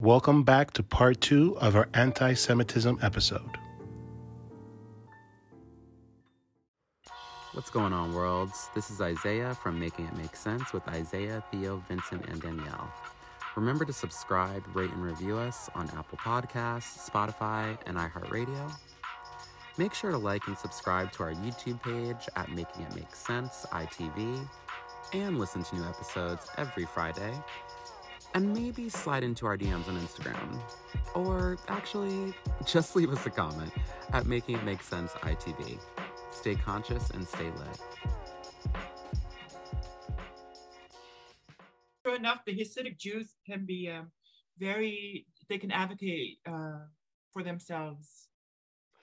Welcome back to part two of our anti Semitism episode. What's going on, worlds? This is Isaiah from Making It Make Sense with Isaiah, Theo, Vincent, and Danielle. Remember to subscribe, rate, and review us on Apple Podcasts, Spotify, and iHeartRadio. Make sure to like and subscribe to our YouTube page at Making It Make Sense, ITV, and listen to new episodes every Friday. And maybe slide into our DMs on Instagram. Or actually, just leave us a comment at Making It Make Sense, ITV. Stay conscious and stay lit. Sure enough, the Hasidic Jews can be um, very, they can advocate uh, for themselves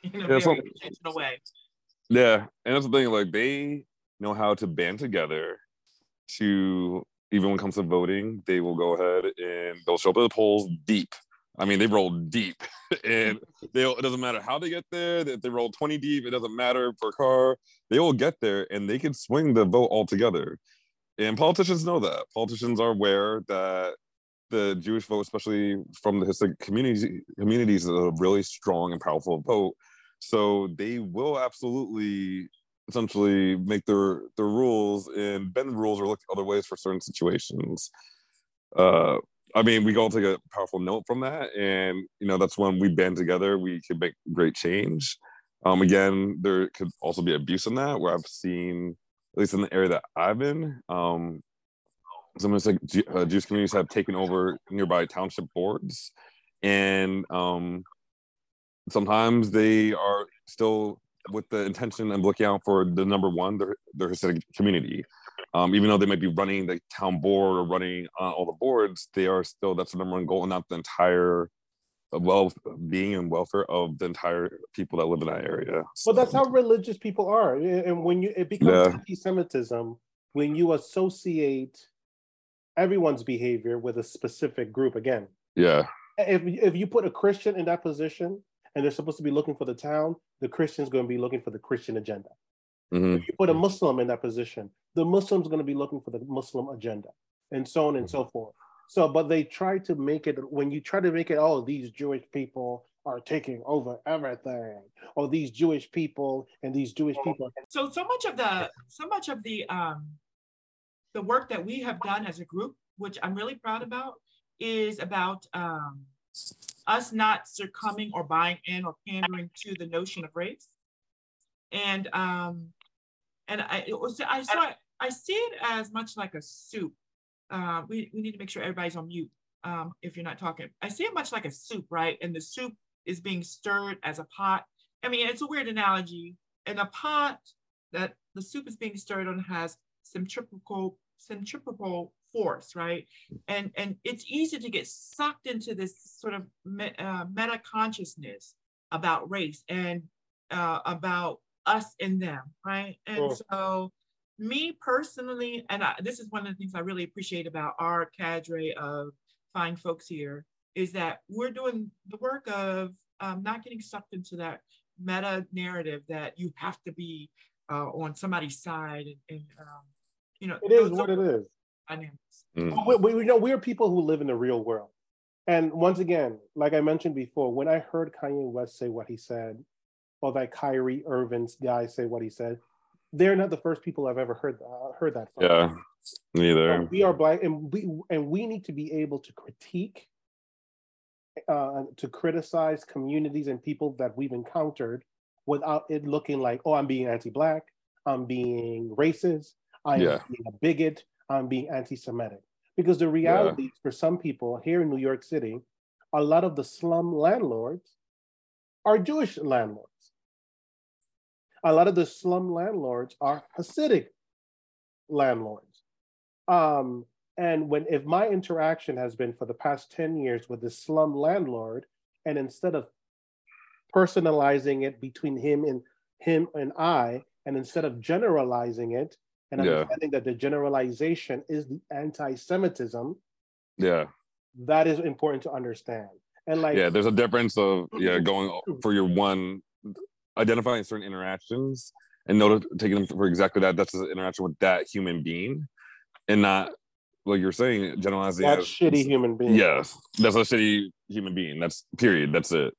in a Yeah, very so- intentional way. Yeah, and that's the thing. Like they know how to band together to even when it comes to voting, they will go ahead and they'll show up at the polls deep. I mean, they roll deep, and they it doesn't matter how they get there. If they roll twenty deep, it doesn't matter per car. They will get there, and they can swing the vote altogether. And politicians know that. Politicians are aware that the Jewish vote, especially from the Hasidic community, communities, is a really strong and powerful vote. So they will absolutely essentially make their their rules and bend the rules or look other ways for certain situations. Uh, I mean, we all take a powerful note from that, and you know that's when we band together, we can make great change. Um, again, there could also be abuse in that, where I've seen, at least in the area that I've been, um, some of the uh, Jewish communities have taken over nearby township boards, and um, sometimes they are still with the intention of looking out for the number one, their, their Hasidic community. Um, even though they might be running the town board or running uh, all the boards, they are still that's the number one goal, and not the entire well being and welfare of the entire people that live in that area. Well, that's how religious people are. And when you it becomes Yeah. anti-Semitism when you associate everyone's behavior with a specific group. Again, Yeah, if if you put a Christian in that position and they're supposed to be looking for the town, the Christian's going to be looking for the Christian agenda. Mhm. If you put a Muslim in that position, the Muslim's going to be looking for the Muslim agenda, and so on and so forth. So, but they try to make it when you try to make it, oh, these Jewish people are taking over everything, or these Jewish people and these Jewish people. So, so much of the, so much of the, um, the work that we have done as a group, which I'm really proud about, is about um, us not succumbing or buying in or pandering to the notion of race. And um, and I was I saw I see it as much like a soup. Uh, we we need to make sure everybody's on mute um, if you're not talking. I see it much like a soup, right? And the soup is being stirred as a pot. I mean, it's a weird analogy. And a pot that the soup is being stirred on has centrifugal centrifugal force, right? And and it's easy to get sucked into this sort of me, uh, meta consciousness about race and uh, about us and them, right? And so, me personally, and I, this is one of the things I really appreciate about our cadre of fine folks here, is that we're doing the work of um, not getting sucked into that meta narrative that you have to be uh, on somebody's side and, and um, you know It is what it is. Dynamics. Mm. We, we, we know we're people who live in the real world. And once again, like I mentioned before, when I heard Kanye West say what he said, or that Kyrie Irving's guy say what he said, they're not the first people I've ever heard uh, heard that from. yeah, neither. So we are black, and we and we need to be able to critique, uh, to criticize communities and people that we've encountered without it looking like, oh, I'm being anti-black, I'm being racist, I'm Yeah. being a bigot, I'm being anti-Semitic. Because the reality is, for some people here in New York City, a lot of the slum landlords are Jewish landlords. A lot of the slum landlords are Hasidic landlords. Um, and when if my interaction has been for the past 10 years with the slum landlord, and instead of personalizing it between him and him and I, and instead of generalizing it and Yeah. understanding that the generalization is the anti-Semitism, Yeah, that is important to understand. And like yeah. There's a difference of yeah going for your one identifying certain interactions and notice taking them for exactly that. That's an interaction with that human being, and not like you're saying, generalizing. That as- shitty human being. Yes, that's a shitty human being. That's period. That's it.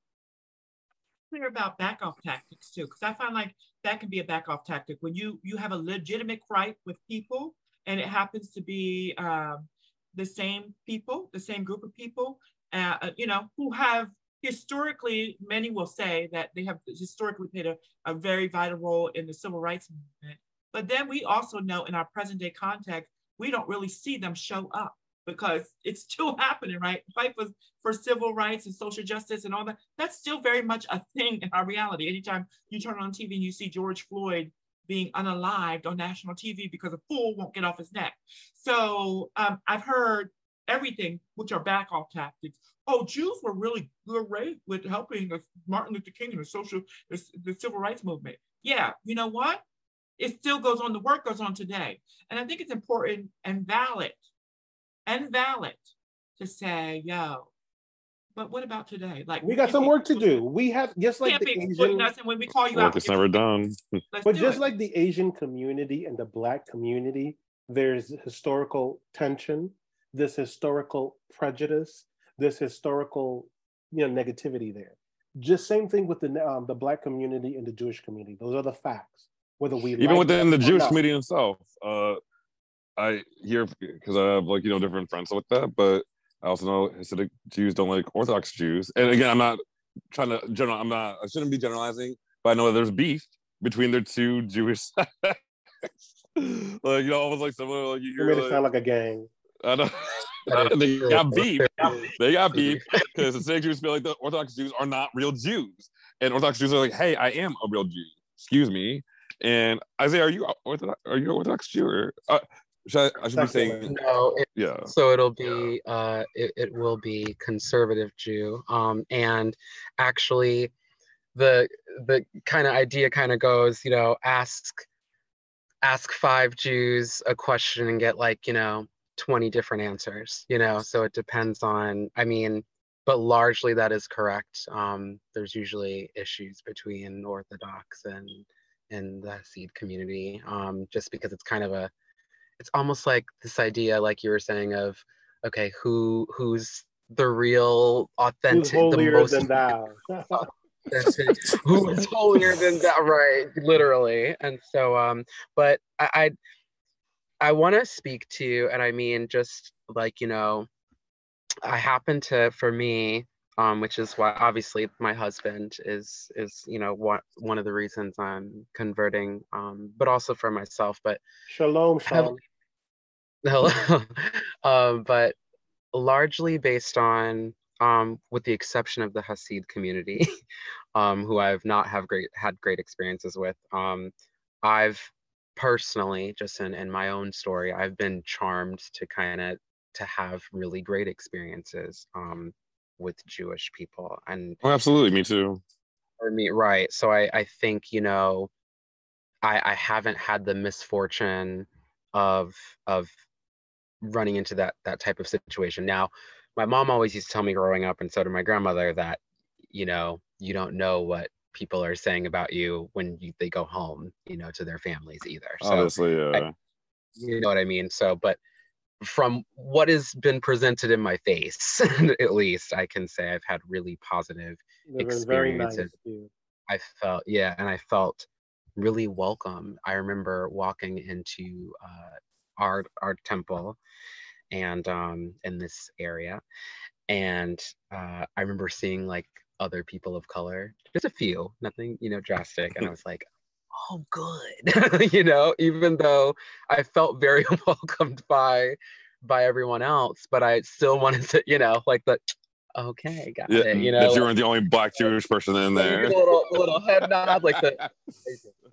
Clear about back off tactics too, because I find like that can be a back off tactic when you you have a legitimate gripe with people and it happens to be um, the same people, the same group of people, uh, uh, you know, who have historically, many will say that they have historically played a, a very vital role in the civil rights movement. But then we also know in our present day context, we don't really see them show up because it's still happening, right? Fight for, for civil rights and social justice and all that. That's still very much a thing in our reality. Anytime you turn on TV and you see George Floyd being unalived on national TV because a fool won't get off his neck. So um, I've heard everything, which are back off tactics. Oh, Jews were really great with helping Martin Luther King and the social, the, the civil rights movement. Yeah, you know what? It still goes on. The work goes on today, and I think it's important and valid, and valid to say, yo. But what about today? Like We got some work to do. We have just like can't the be Asian, us, and when we call you Work out, It's never done. but do just it. like the Asian community and the Black community, there's historical tension, this historical prejudice, this historical you know negativity there. Just same thing with the um, the Black community and the Jewish community. Those are the facts. Whether we even like within the Jewish community itself. Uh, I hear because I have like you know different friends with that, but I also know Hasidic Jews don't like Orthodox Jews. And again, I'm not trying to general. I'm not. I shouldn't be generalizing, but I know that there's beef between their two Jewish. like you know, almost like someone like you You hear. made it sound like a gang. I know. They got beef. They got beef because the Hasidic Jews feel like the Orthodox Jews are not real Jews, and Orthodox Jews are like, "Hey, I am a real Jew. Excuse me." And Isaiah, are you Orthodox? Are you an Orthodox Jew? Or uh, should I, I should be saying, No, it, yeah. so it'll be uh it, it will be conservative Jew. Um and actually the the kind of idea kind of goes, you know, ask ask five Jews a question and get like, you know, 20 different answers, you know. So it depends on I mean, but largely that is correct. Um there's usually issues between Orthodox and and the Hasid community um just because it's kind of a it's almost like this idea like you were saying of okay who who's the real Who's authentic the most than thou? who is holier than that right literally and so um but i i, I want to speak to and i mean just like you know i happen to for me um which is why obviously my husband is is you know one one of the reasons i'm converting um but also for myself but Shalom, Have- Sean. Hello. um, but largely based on, um, with the exception of the Hasid community, um, who I've not have great had great experiences with. Um, I've personally, just in, in my own story, I've been charmed to kind of to have really great experiences um, with Jewish people, and Oh, absolutely. Me too. for me right so i i think you know i i haven't had the misfortune of of running into that that type of situation now my mom always used to tell me growing up and so did my grandmother that you know you don't know what people are saying about you when you, they go home you know to their families either so Obviously, yeah. you know what i mean so but from what has been presented in my face at least i can say i've had really positive very nice. experiences. I felt yeah, and I felt really welcome. I remember walking into uh, our our temple, and um, in this area, and uh, I remember seeing like other people of color, just a few, nothing you know drastic, and I was like, oh good, you know, even though I felt very welcomed by by everyone else, but I still wanted to, you know, like the okay, got Yeah, it, you that know, you weren't the only black Jewish person in there. little, little head nod, like the,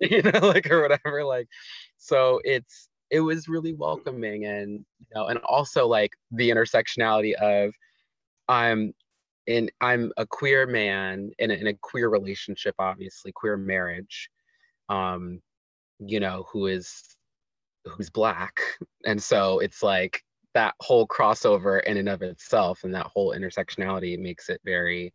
you know, like or whatever. Like, so it's it was really welcoming, and you know, and also like the intersectionality of I'm in I'm a queer man in a, in a queer relationship, obviously queer marriage, um, you know, who is who's black, and so it's like that whole crossover in and of itself, and that whole intersectionality makes it very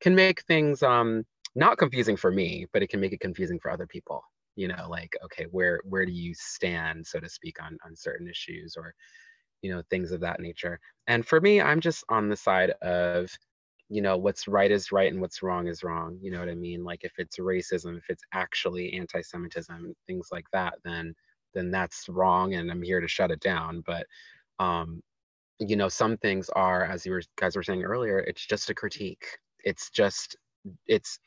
can make things um not confusing for me but it can make it confusing for other people you know like okay where where do you stand so to speak on on certain issues or you know, things of that nature. And for me, I'm just on the side of, you know, what's right is right and what's wrong is wrong. You know what I mean? Like if it's racism, if it's actually anti-Semitism, things like that, then then that's wrong, and I'm here to shut it down. But um, you know, some things are, as you were, guys were saying earlier, it's just a critique. It's just it's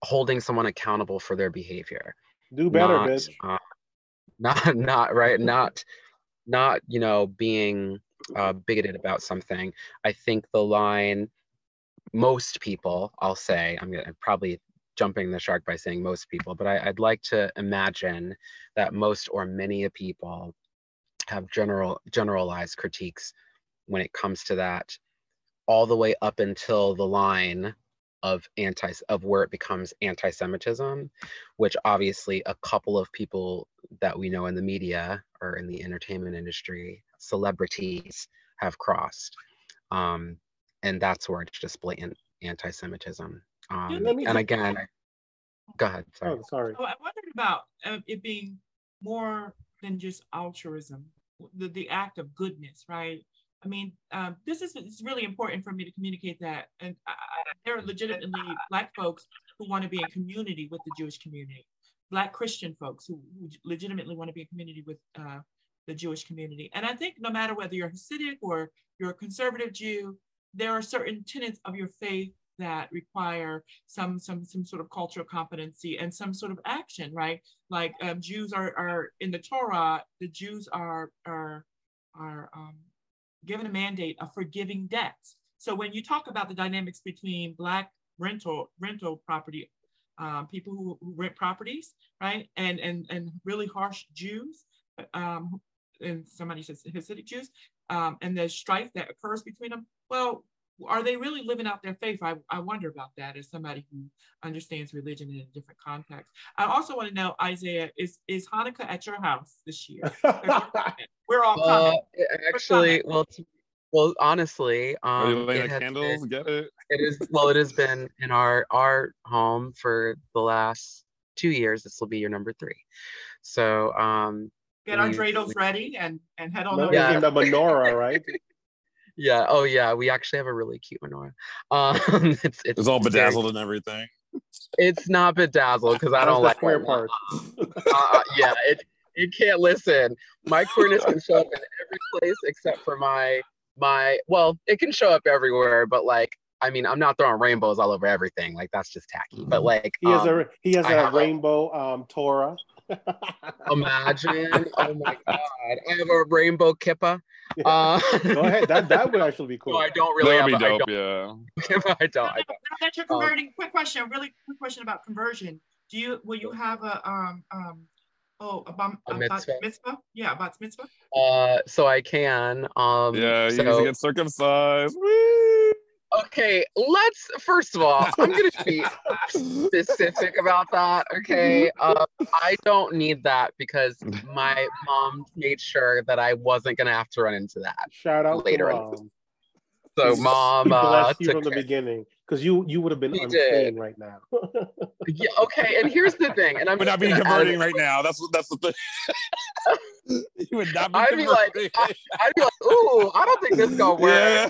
holding someone accountable for their behavior. Do better, not, bitch. Uh, not not right, not not you know being uh, bigoted about something. I think the line most people, I'll say, I'm gonna probably jumping the shark by saying most people, but I, would like to imagine that most or many people have general generalized critiques when it comes to that, all the way up until the line of anti of where it becomes anti-Semitism, which obviously a couple of people that we know in the media or in the entertainment industry, celebrities have crossed. Um, and that's where it's just blatant anti-Semitism. Um, and again, go ahead. Sorry. Oh, sorry. Oh, I wondered about uh, it being more than just altruism, the, the act of goodness, right? I mean, um, this is it's really important for me to communicate that. And I, I, there are legitimately Black folks who want to be in community with the Jewish community, Black Christian folks who, who legitimately want to be in community with uh, the Jewish community. And I think no matter whether you're Hasidic or you're a conservative Jew, there are certain tenets of your faith that require some some some sort of cultural competency and some sort of action, right? Like um, Jews are are in the Torah, the Jews are are are um, given a mandate of forgiving debts. So when you talk about the dynamics between black rental rental property um, people who, who, rent properties, right, and and and really harsh Jews, um, and somebody says Hasidic Jews, um, and the strife that occurs between them. Well, are they really living out their faith? I, I wonder about that as somebody who understands religion in a different context. I also want to know, Isaiah, is is Hanukkah at your house this year? We're all coming. Uh, actually, well, well, honestly, um, Are you lighting the candles? Been, Get it? It is well. It has been in our our home for the last two years. This will be your number three. So um, get our dreidels ready and and head on over. Yeah, the menorah, right? yeah. Oh, yeah. We actually have a really cute menorah. Um, it's, it's, it's all bedazzled very, and everything. It's not bedazzled because I don't like square parts. uh, yeah, it it can't listen. My queerness can show up in every place except for my my. Well, it can show up everywhere, but like I mean, I'm not throwing rainbows all over everything. Like that's just tacky. But like he has um, a he has a rainbow a, um Torah. Imagine! oh my god! I have a rainbow kippa. Yeah. Uh, Go ahead. That that would actually be cool. No, I don't really. That'd have, be dope. I yeah. I don't. I don't. Now that you're um, converting, um, quick question. Really quick question about conversion. Do you will you have a um um Oh, about a mitzvah. mitzvah? Yeah, a bar mitzvah. Uh, so I can. Um, yeah, you so, get circumcised. Okay, let's first of all, I'm gonna be specific about that. Okay, uh, I don't need that because my mom made sure that I wasn't gonna have to run into that. Shout out later. on. So, mom, uh, you from the beginning because you you would have been unclean right now. yeah. Okay. And here's the thing, and I'm would not be converting right now. That's that's the thing. you would not be. I'd be like, I, would be like, ooh, I don't think this gonna work. Yeah.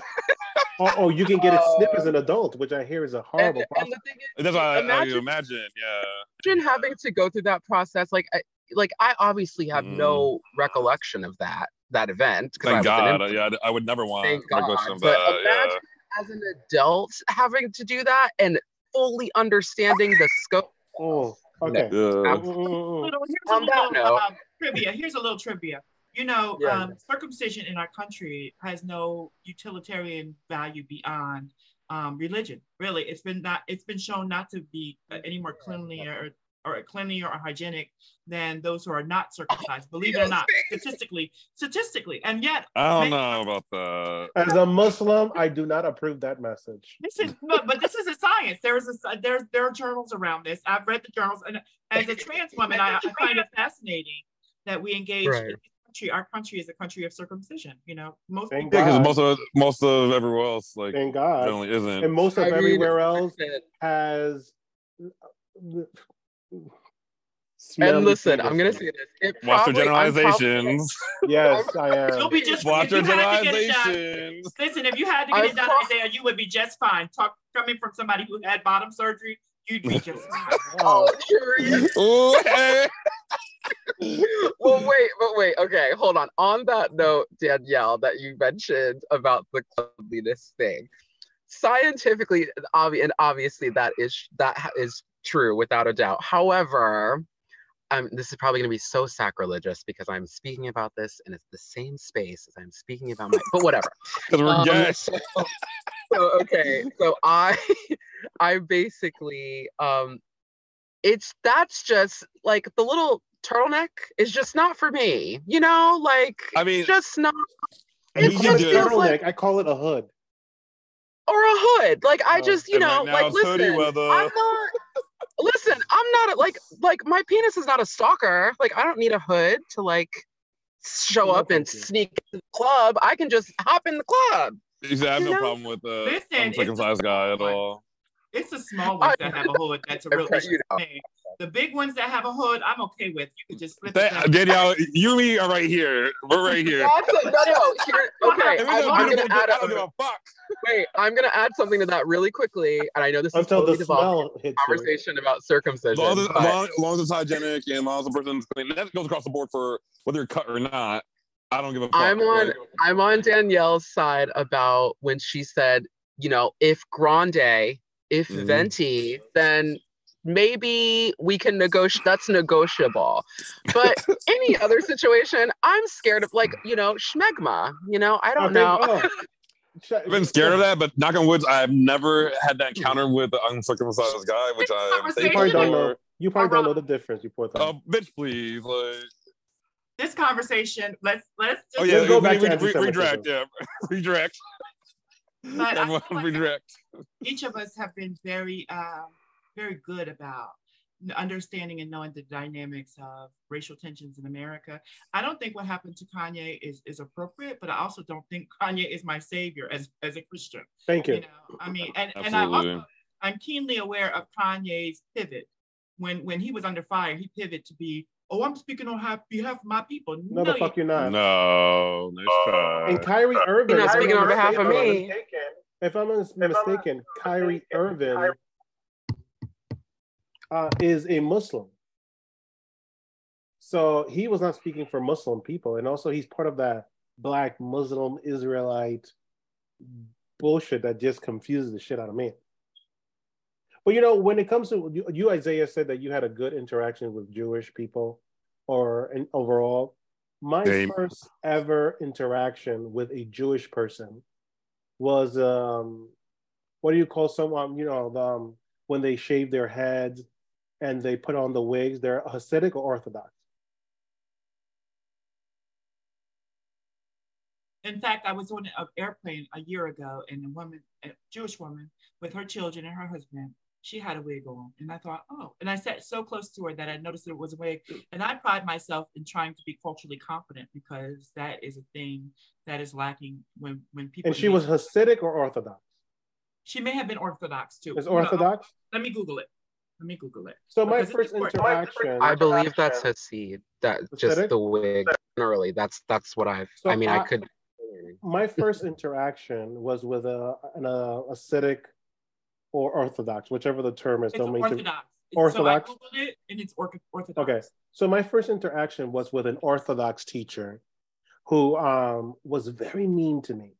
Oh, oh, you can get a snip as an adult, which I hear is a horrible and, process. And is, that's what I, imagine, I imagine. Yeah. Imagine having to go through that process. Like, I, like I obviously have mm. no recollection of that that event. Thank God. Yeah, I would never want Thank God. But imagine yeah. as an adult having to do that and fully understanding the scope. Oh, okay. Yeah. Little, here's a little trivia. Here's a little trivia. You know, yeah. um, circumcision in our country has no utilitarian value beyond um, religion. Really, it's been not. It's been shown not to be uh, any more cleanly or or cleanlier or hygienic than those who are not circumcised. Believe it or not, statistically, statistically, and yet I don't know about that. As a Muslim, I do not approve that message. This is, but, but this is a science. There is a there there are journals around this. I've read the journals, and as a trans woman, I, I find it fascinating that we engage. Right. Country, our country is a country of circumcision. You know, most Thank yeah, because most of most of everywhere else, like, Thank God, generally isn't, and most of I everywhere else has Smelly and listen, I'm gonna say this. It Watch your probably- I'm probably- generalizations. Yes, I You'll am. be just Watch if your you had to get it done- generalizations. Listen, if you had to get I've it done, crossed- Isaiah, you would be just fine. Talk coming from somebody who had bottom surgery, you'd be just fine. Oh, Oh, curious. Ooh, hey. Well, wait, but wait. Okay, hold on. On that note, Danielle, that you mentioned about the cleanliness thing, scientifically, and obviously that is that is true without a doubt. However, um, this is probably going to be so sacrilegious because I'm speaking about this and it's the same space as I'm speaking about my. But whatever. Um, so, so okay, so I I basically um it's that's just like the little turtleneck is just not for me. You know, like I mean, just not you It call just it turtleneck. like- I call it a hood. or a hood. Like I Oh. just, you And know, right like listen. I'm not listen, I'm not a, like like my penis is not a stalker. Like I don't need a hood to like show No, up and you. sneak in the club. I can just hop in the club. you see, I have you no know? problem with uh, Listen, it's uncircumcised guy at like- all. It's the small ones that have a hood that's a real Okay, issue you know. The big ones that have a hood, I'm okay with. You could just flip That, it. down. Danielle, you and me are right here. We're right here. That's a, no, no. Here, okay, I'm, got I'm beautiful gonna add dick. I don't give a, a fuck. wait. I'm gonna add something to that really quickly, and I know this is Until totally the smell hits you. conversation about circumcision. long as, but- as long, long as it's hygienic and as long as the person's clean, that goes across the board for whether you're cut or not. I don't give a fuck. I'm on Like, I'm on Danielle's side about when she said, you know, if Grande, if Mhm. Venti, then maybe we can negotiate. That's negotiable. But any other situation, I'm scared of like, you know, schmegma. You know, I don't Okay, know. oh. I've been scared of that, but knock on wood, I've never had that encounter with the uncircumcised guy, which I am You probably don't know. You probably don't know the difference. You poor thing. Uh, bitch, please. Like, This conversation, let's let's just oh yeah, Let's go back we- to we- anti-Semitism. redirect, yeah, redirect. But I Everyone feel like- redirect. each of us have been very um, very good about understanding and knowing the dynamics of racial tensions in America. I don't think what happened to Kanye is is appropriate, but I also don't think Kanye is my savior as as a Christian. Thank you. You know, I mean, and and I also, I'm keenly aware of Kanye's pivot when when he was under fire. He pivoted to be, oh, I'm speaking on half, behalf of my people. No, the fuck you're not. No, nice try. And Kyrie Irving. You're not if I'm speaking on behalf of mistaken- me. If I'm mis- mistaken, Kyrie Irving uh, is a Muslim. So he was not speaking for Muslim people. And also, he's part of that black Muslim Israelite bullshit that just confuses the shit out of me. But you know, when it comes to you, you Isaiah said that you had a good interaction with Jewish people or and overall. My Same. first ever interaction with a Jewish person was um what do you call someone you know the, um, when they shave their heads and they put on the wigs they're hasidic or orthodox In fact, I was on an airplane a year ago, and a woman, a Jewish woman, with her children and her husband, she had a wig on, and I thought, oh, and I sat so close to her that I noticed that it was a wig, and I pride myself in trying to be culturally confident because that is a thing that is lacking when when people. and she was hasidic or orthodox She may have been Orthodox too. is Hold on, orthodox Let me Google it. Let me Google it. so my Because first interaction I believe that's Hasid. That just the wig. Generally, that's that's what I've. So I mean, I, I- could. my first interaction was with a an uh, Hasidic or orthodox whichever the term is It's don't make it Orthodox. Orthodox? So I Googled it, and it's or- Orthodox. Okay. So my first interaction was with an Orthodox teacher who um, was very mean to me.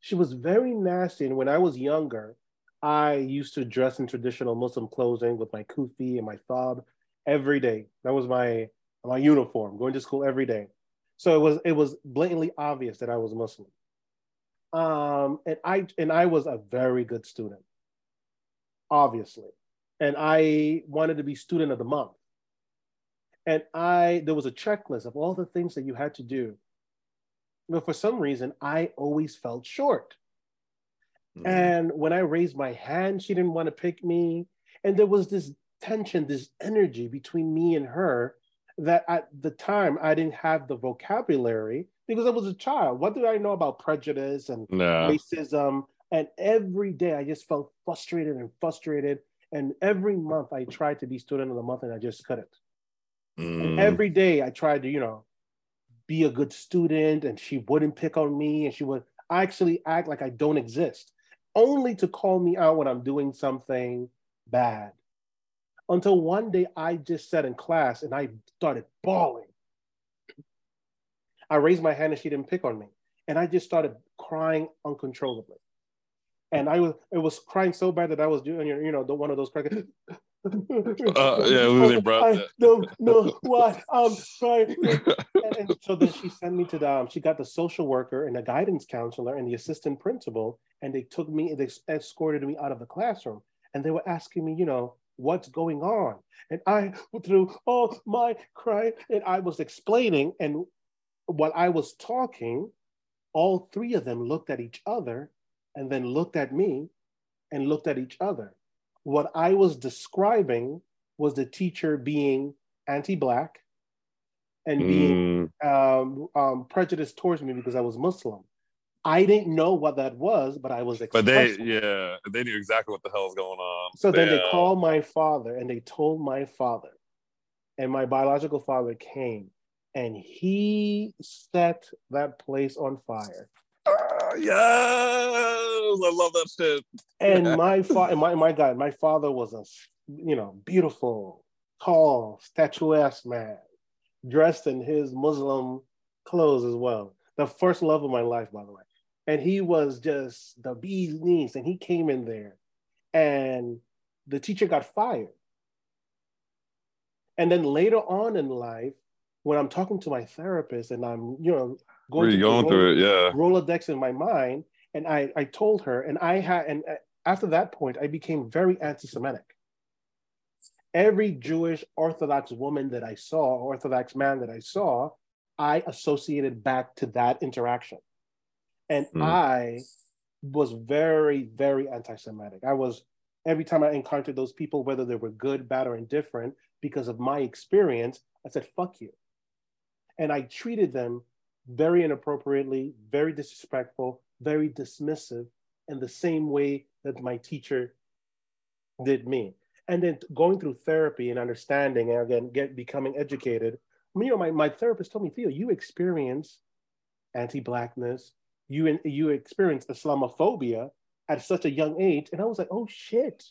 She was very nasty. And when I was younger, I used to dress in traditional Muslim clothing with my kufi and my thab every day. That was my my uniform, going to school every day. So it was it was blatantly obvious that I was Muslim. Um, and I and I was a very good student, obviously. And I wanted to be student of the month and I there was a checklist of all the things that you had to do. But for some reason, I always felt short. Mm-hmm. And when I raised my hand, she didn't want to pick me. And there was this tension, this energy between me and her that at the time I didn't have the vocabulary because I was a child. What did I know about prejudice and No. racism? And every day I just felt frustrated and frustrated. And every month I tried to be student of the month and I just couldn't. And mm. every day I tried to, you know, be a good student and she wouldn't pick on me and she would actually act like I don't exist, only to call me out when I'm doing something bad. Until one day I just sat in class and I started bawling. I raised my hand and she didn't pick on me. And I just started crying uncontrollably. And I was it was crying so bad that I was doing you know the one of those crying. Uh, yeah, losing breath. I, no, no, what? I'm sorry. And, and so then she sent me to the, um, she got the social worker and the guidance counselor and the assistant principal, and they took me, they escorted me out of the classroom. And they were asking me, you know, what's going on? And I through all my crying, and I was explaining. And while I was talking, all three of them looked at each other and then looked at me and looked at each other what I was describing was the teacher being anti-black and being mm. um, um, prejudiced towards me because I was Muslim. I didn't know what that was, but I was. But they, yeah, they knew exactly what the hell's going on. So then they called my father and they told my father, and my biological father came, and he set that place on fire. Uh, yes, I love that shit. And my father, my my God, my father was a you know beautiful, tall, statuesque man, dressed in his Muslim clothes as well. The first love of my life, by the way. And he was just the bee's knees, and he came in there, and the teacher got fired. And then later on in life, when I'm talking to my therapist and I'm, you know, going, going through it, yeah. Rolodex in my mind. And I, I told her, and I had, and after that point, I became very anti-Semitic. Every Jewish Orthodox woman that I saw, Orthodox man that I saw, I associated back to that interaction. And mm. I was very, very anti-Semitic. I was every time I encountered those people, whether they were good, bad, or indifferent, because of my experience, I said, fuck you. And I treated them very inappropriately, very disrespectful, very dismissive, in the same way that my teacher did me. And then going through therapy and understanding, and again, get becoming educated. You know, my, my therapist told me, Theo, you experience anti-blackness, you you experience Islamophobia at such a young age, and I was like, oh shit.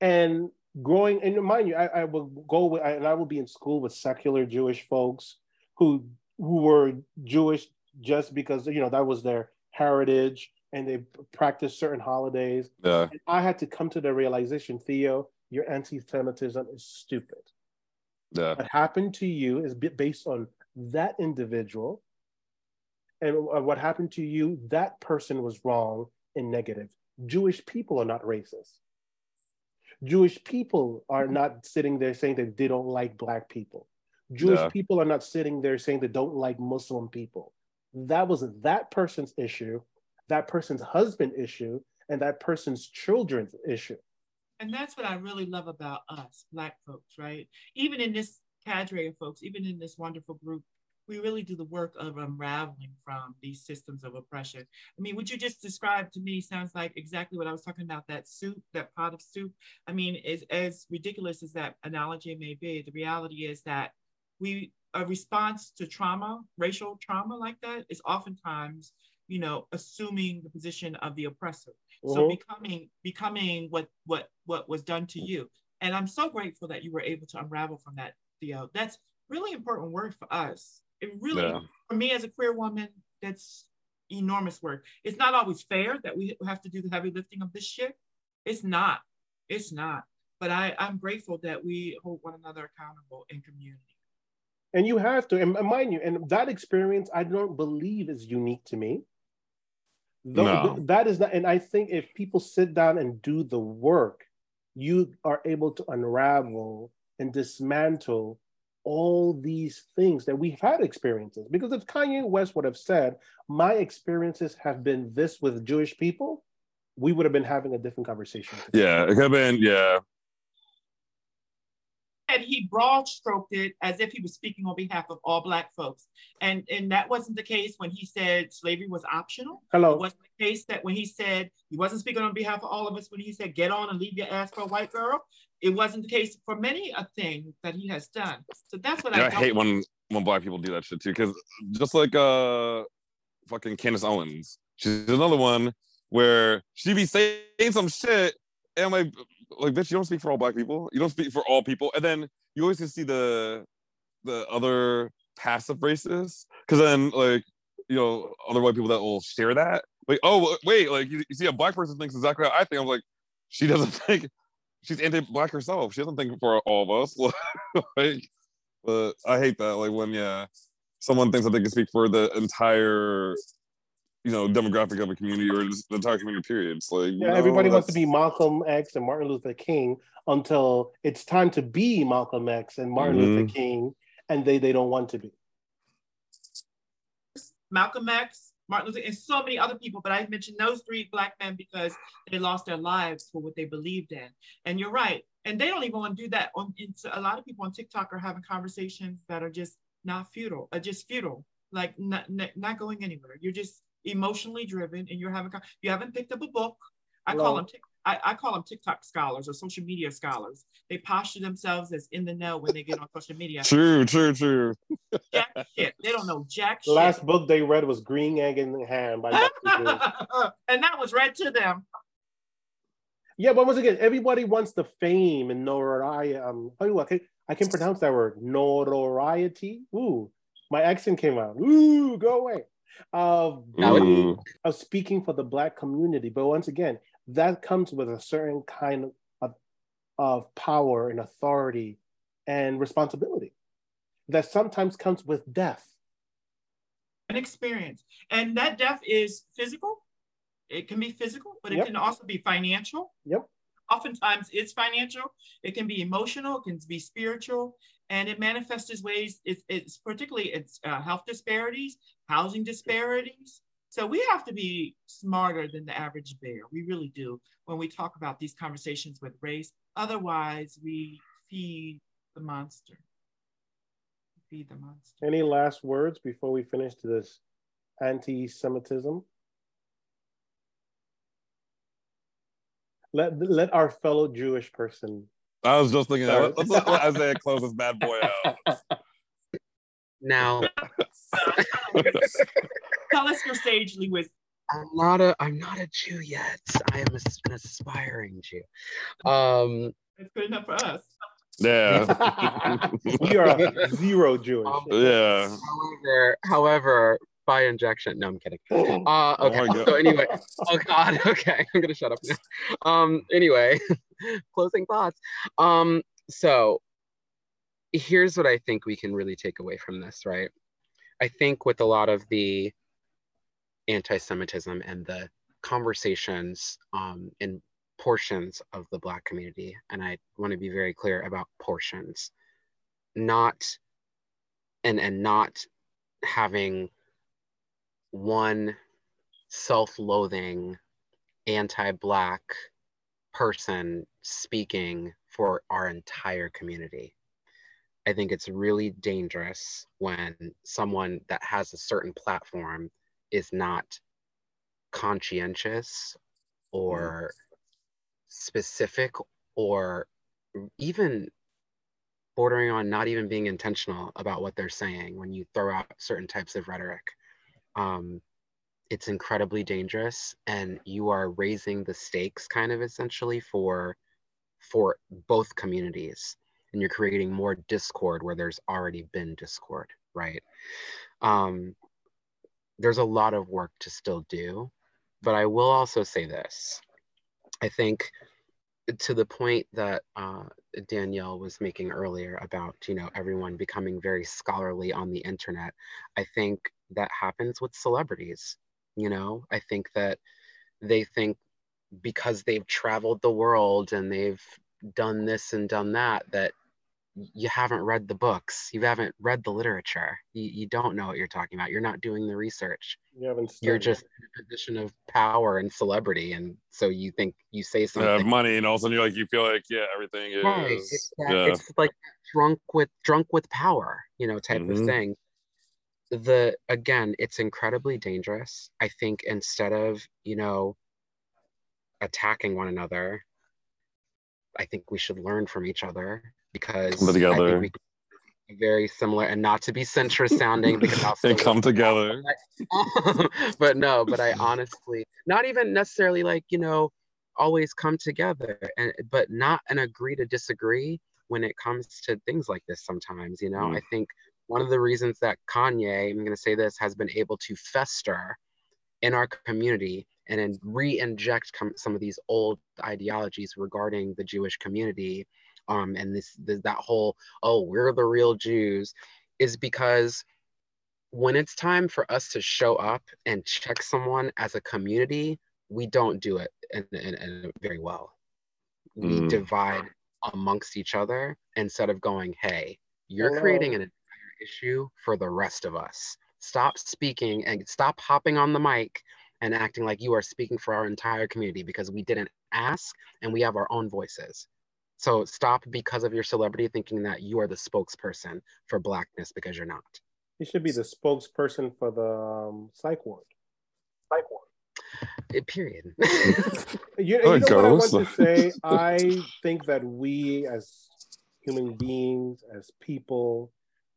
And growing, and mind you, I, I will go with, and I will be in school with secular Jewish folks who who were Jewish just because you know that was their heritage and they practiced certain holidays. Yeah. And I had to come to the realization, Theo, your anti-Semitism is stupid. Yeah. What happened to you is based on that individual, and uh, what happened to you, that person was wrong and negative. Jewish people are not racist. Jewish people are not sitting there saying that they don't like black people. Jewish yeah. people are not sitting there saying they don't like Muslim people. That was that person's issue, that person's husband issue, and that person's children's issue. And that's what I really love about us, Black folks, right? Even in this cadre of folks, even in this wonderful group, we really do the work of unraveling from these systems of oppression. I mean, what you just described to me sounds like exactly what I was talking about that soup, that pot of soup. I mean, as, as ridiculous as that analogy may be, the reality is that we a response to trauma, racial trauma like that is oftentimes, you know, assuming the position of the oppressor. Mm-hmm. So becoming becoming what what what was done to you. And I'm so grateful that you were able to unravel from that, Theo. That's really important work for us. It really, yeah. for me as a queer woman, that's enormous work. It's not always fair that we have to do the heavy lifting of this shit. It's not. It's not. But I, I'm grateful that we hold one another accountable in community and you have to and mind you and that experience i don't believe is unique to me. Though, no. that is not and i think if people sit down and do the work you are able to unravel and dismantle all these things that we've had experiences. Because if kanye west would have said my experiences have been this with jewish people we would have been having a different conversation yeah it could have been yeah had he broad stroked it as if he was speaking on behalf of all black folks. And, and that wasn't the case when he said slavery was optional. Hello. It wasn't the case that when he said he wasn't speaking on behalf of all of us when he said get on and leave your ass for a white girl. It wasn't the case for many a thing that he has done. So that's what Yeah, I, I hate when when black people do that shit too. Because just like uh, fucking Candace Owens, she's another one where she be saying some shit, and I'm like, like bitch, you don't speak for all black people. You don't speak for all people, and then you always just see the the other passive races. Because then like you know other white people that will share that. Like, oh wait, like you, you see a black person thinks exactly how I think. I'm like, she doesn't think. She's anti-black herself. She doesn't think for all of us. like, but I hate that. Like when yeah, someone thinks that they can speak for the entire, you know, demographic of a community or just the entire community. Period. It's like Yeah, no, everybody wants to be Malcolm X and Martin Luther King until it's time to be Malcolm X and Martin Luther Mhm. King, and they they don't want to be. Malcolm X, Martin Luther, and so many other people, but I mentioned those three black men because they lost their lives for what they believed in. And you're right. And they don't even want to do that. On it's, a lot of people on TikTok are having conversations that are just not futile, are just futile, like not, not, not going anywhere. You're just emotionally driven and you're having, you haven't picked up a book. I call them Tik- I, I call them TikTok scholars or social media scholars. They posture themselves as in the know when they get on social media. True, true, true. Jack shit. They don't know jack The shit. last book they read was Green Egg and Ham by Dr. Seuss. and that was read to them. Yeah, but once again, everybody wants the fame and notoriety. Um, oh, I can, I can pronounce that word, notoriety. Ooh, my accent came out. Ooh, go away. Of That would- Ooh. of speaking for the black community. But once again, that comes with a certain kind of, of, of power and authority and responsibility that sometimes comes with death. An experience. And that death is physical. It can be physical, but it Yep. can also be financial. Yep. Oftentimes it's financial. It can be emotional. It can be spiritual. And it manifests as ways, it's, it's particularly it's uh, health disparities, housing disparities. So we have to be smarter than the average bear. We really do when we talk about these conversations with race. Otherwise, we feed the monster. Feed the monster. Any last words before we finish this anti-Semitism? Let let our fellow Jewish person. I was just thinking, Sorry. that. let's let Isaiah close this bad boy out. Now, Tell us your sagely wisdom. I'm not a I'm not a Jew yet. I am a, an aspiring Jew. Um, It's good enough for us. Yeah, we are zero Jewish. Um, yeah. however, however, by injection. No, I'm kidding. Uh, Oh okay. my God. so anyway, oh God. Okay, I'm gonna shut up now. Um, anyway, closing thoughts. Um, so here's what I think we can really take away from this, right? I think with a lot of the anti-Semitism and the conversations um, in portions of the Black community, and I want to be very clear about portions, not and and not having one self-loathing anti-black person speaking for our entire community. I think it's really dangerous when someone that has a certain platform is not conscientious or specific or even bordering on not even being intentional about what they're saying when you throw out certain types of rhetoric. Um, it's incredibly dangerous and you are raising the stakes kind of essentially for for both communities and you're creating more discord where there's already been discord right? Um, there's a lot of work to still do but i will also say this. I think to the point that uh, danielle was making earlier about you know everyone becoming very scholarly on the internet i think that happens with celebrities you know i think that they think because they've traveled the world and they've done this and done that that you haven't read the books you haven't read the literature you, you don't know what you're talking about you're not doing the research You haven't. you're just in a position of power and celebrity and so you think you say Yeah, something money, and all of a sudden you're like, you feel like, yeah, everything is. right it's, that, yeah. it's like drunk with drunk with power you know type of Mhm. thing the again it's incredibly dangerous i think instead of you know attacking one another i think we should learn from each other because Come together. we very similar and not to be centrist sounding because I'll and come together. but no, but I honestly, not even necessarily like, you know, always come together and but not and agree to disagree when it comes to things like this sometimes, you know. Mm. I think one of the reasons that Kanye, I'm gonna say this, has been able to fester in our community and then re-inject com- some of these old ideologies regarding the Jewish community um, and this, this that whole oh we're the real Jews is because when it's time for us to show up and check someone as a community, we don't do it in, in, in very well. We Mm. divide amongst each other instead of going, hey, you're Hello. creating an entire issue for the rest of us. Stop speaking and stop hopping on the mic and acting like you are speaking for our entire community because we didn't ask and we have our own voices. So stop because of your celebrity thinking that you are the spokesperson for blackness because you're not. You should be the spokesperson for the um, psych ward. Psych ward. Eh, period. You, Oh, you it know what I want to say? I think that we, as human beings, as people,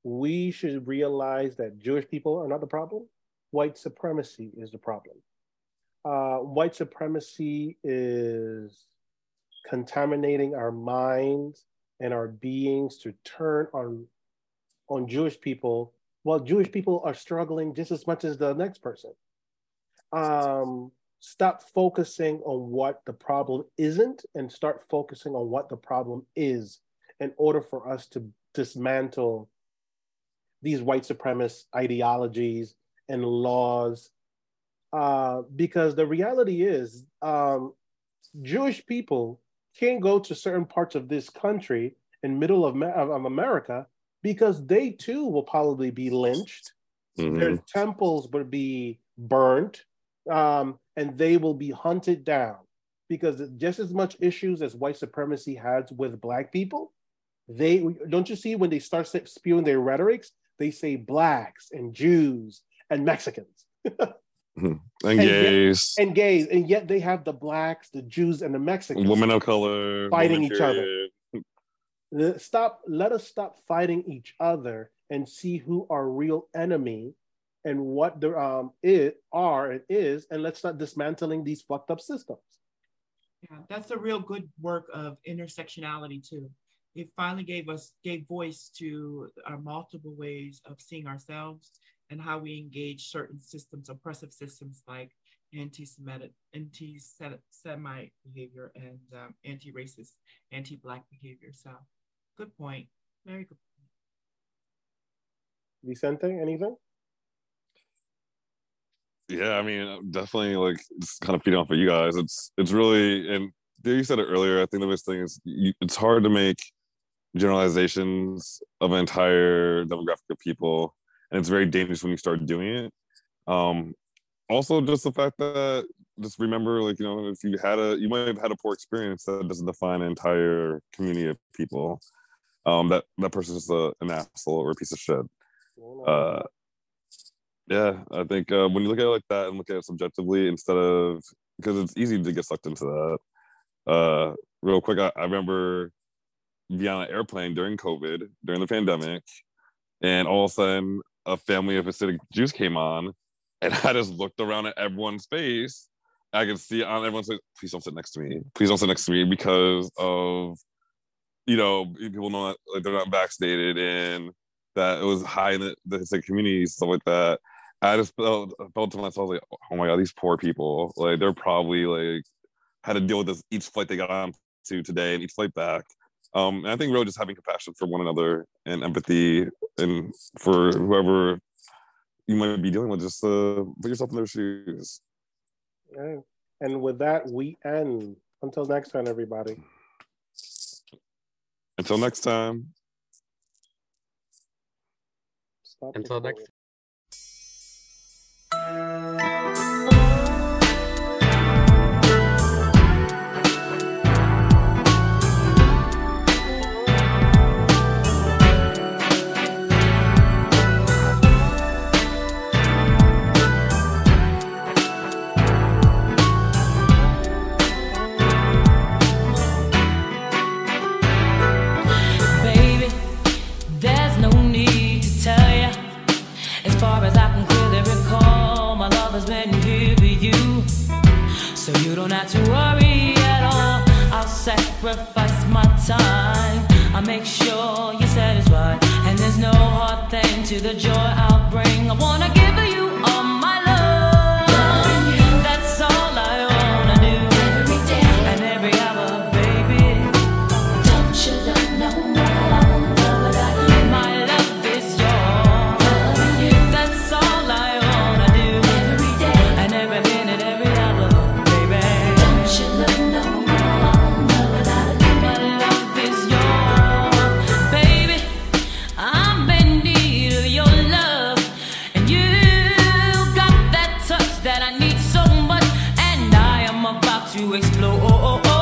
we should realize that Jewish people are not the problem. White supremacy is the problem. Uh, white supremacy is contaminating our minds and our beings to turn on on Jewish people, while Jewish people are struggling just as much as the next person. Um, stop focusing on what the problem isn't and start focusing on what the problem is in order for us to dismantle these white supremacist ideologies and laws. Uh, because the reality is, um, Jewish people can't go to certain parts of this country in middle of, of America because they too will probably be lynched Mhm. their temples will be burnt um, and they will be hunted down because just as much issues as white supremacy has with black people they don't you see when they start spewing their rhetorics they say blacks and jews and mexicans And And yet- gays, and gays and yet they have the blacks the jews and the mexicans women of color, Fighting each other. period. The- stop let us stop fighting each other and see who our real enemy and what the um it are and is and let's start dismantling these fucked up systems Yeah, that's a real good work of intersectionality too. It finally gave us gave voice to our multiple ways of seeing ourselves and how we engage certain systems, oppressive systems like anti-Semitic, anti-Semite behavior and um, anti-racist, anti-black behavior. So, good point. Very good. Point. vicente anything Yeah, I mean, definitely like just kind of feeding off of you guys. It's it's really and you said it earlier. I think the biggest thing is you, it's hard to make generalizations of an entire demographic of people, and it's very dangerous when you start doing it. Um, also, just the fact that just remember, like you know, if you had a you might have had a poor experience, that doesn't define an entire community of people. Um, that that person's a, an asshole or a piece of shit uh yeah i think uh, when you look at it like that and look at it subjectively instead of because it's easy to get sucked into that uh real quick i, I remember being on an airplane during covid during the pandemic and all of a sudden a family of hasidic jews came on and i just looked around at everyone's face i could see on everyone's face please don't sit next to me please don't sit next to me because of you know people know that like they're not vaccinated and that it was high in the, the Hasidic community, stuff like that. I just felt felt to myself like, oh my god, these poor people, like they're probably like had to deal with this each flight they got on to today and each flight back. Um, and I think really just having compassion for one another and empathy and for whoever you might be dealing with, just uh, put yourself in their shoes. Yeah. And with that, we end. Until next time, everybody. Until next time. Stop Until next time. To explode